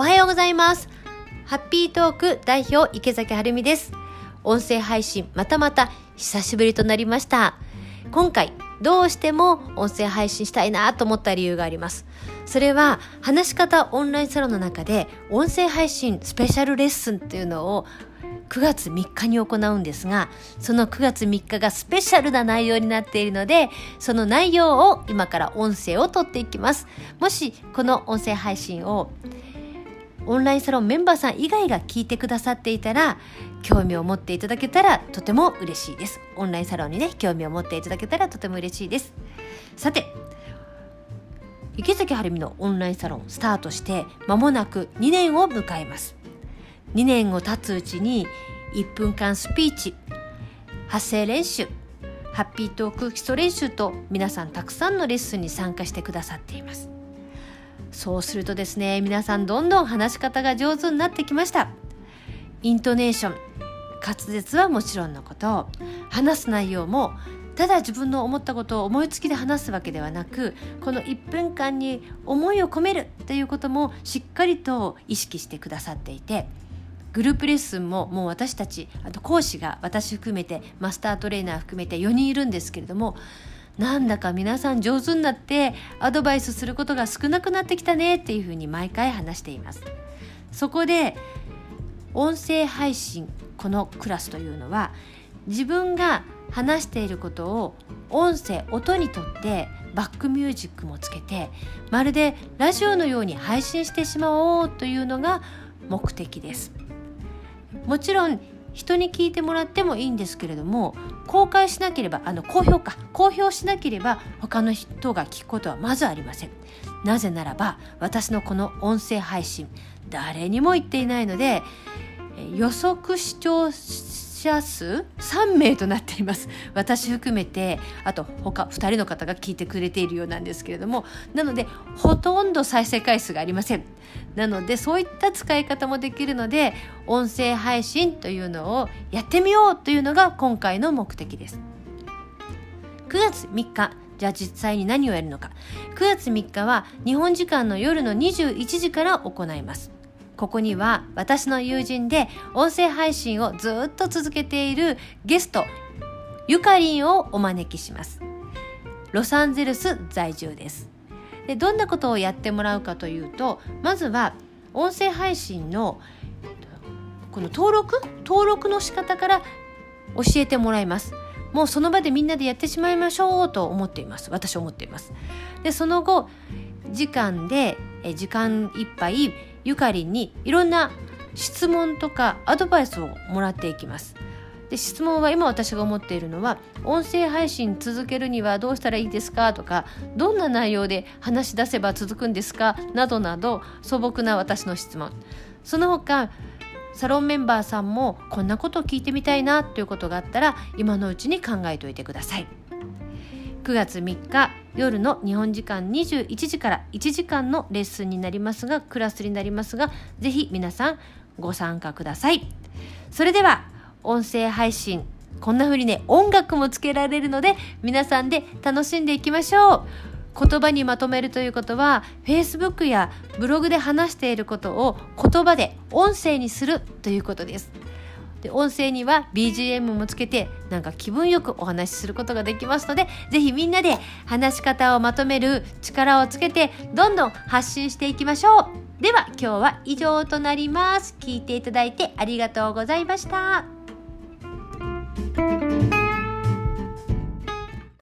おはようございます。ハッピートーク代表池崎晴美です。音声配信またまた久しぶりとなりました。今回どうしても音声配信したいなと思った理由があります。それは話し方オンラインサロンの中で音声配信スペシャルレッスンっていうのを9月3日に行うんですが、その9月3日がスペシャルな内容になっているので、その内容を今から音声を取っていきます。もしこの音声配信をオンラインサロンメンバーさん以外が聞いてくださっていたら興味を持っていただけたらとても嬉しいです。オンラインサロンにね興味を持っていただけたらとても嬉しいです。さて池崎晴美のオンラインサロンスタートして間もなく2年を迎えます。2年を経つうちに1分間スピーチ発声練習ハッピートーク基礎練習と皆さんたくさんのレッスンに参加してくださっています。そうするとですね皆さんどんどん話し方が上手になってきました。イントネーション滑舌はもちろんのこと。話す内容もただ自分の思ったことを思いつきで話すわけではなくこの1分間に思いを込めるということもしっかりと意識してくださっていてグループレッスンももう私たちあと講師が私含めてマスタートレーナー含めて4人いるんですけれどもなんだか皆さん上手になってアドバイスすることが少なくなってきたねっていうふうに毎回話しています。そこで音声配信このクラスというのは自分が話していることを音声音にとってバックミュージックもつけてまるでラジオのように配信してしまおうというのが目的です。もちろん人に聞いてもらってもいいんですけれども公開しなければあの公表か公表しなければ他の人が聞くことはまずありません。なぜならば私のこの音声配信誰にも言っていないので予測視聴者数3名となっています。私含めてあと他2人の方が聞いてくれているようなんですけれどもなのでほとんど再生回数がありません。なのでそういった使い方もできるので音声配信というのをやってみようというのが今回の目的です。9月3日じゃあ実際に何をやるのか。9月3日は日本時間の夜の21時から行います。ここには私の友人で音声配信をずっと続けているゲストゆかりんをお招きします。ロサンゼルス在住です。でどんなことをやってもらうかというとまずは音声配信のこの登録？登録の仕方から教えてもらいます。もうその場でみんなでやってしまいましょうと思っています。私は思っています。でその後時間で時間いっぱいゆかりんにいろんな質問とかアドバイスをもらっていきます。で質問は今私が思っているのは音声配信続けるにはどうしたらいいですか？とかどんな内容で話し出せば続くんですか？などなど素朴な私の質問。その他サロンメンバーさんもこんなことを聞いてみたいなということがあったら今のうちに考えておいてください。9月3日夜の日本時間21時から1時間のレッスンになりますがクラスになりますがぜひ皆さんご参加ください。それでは音声配信こんな風にね音楽もつけられるので皆さんで楽しんでいきましょう。言葉にまとめるということは Facebook やブログで話していることを言葉で音声にするということです。で音声には BGM もつけてなんか気分よくお話しすることができますので是非みんなで話し方をまとめる力をつけてどんどん発信していきましょう。では今日は以上となります。聞いていただいてありがとうございました。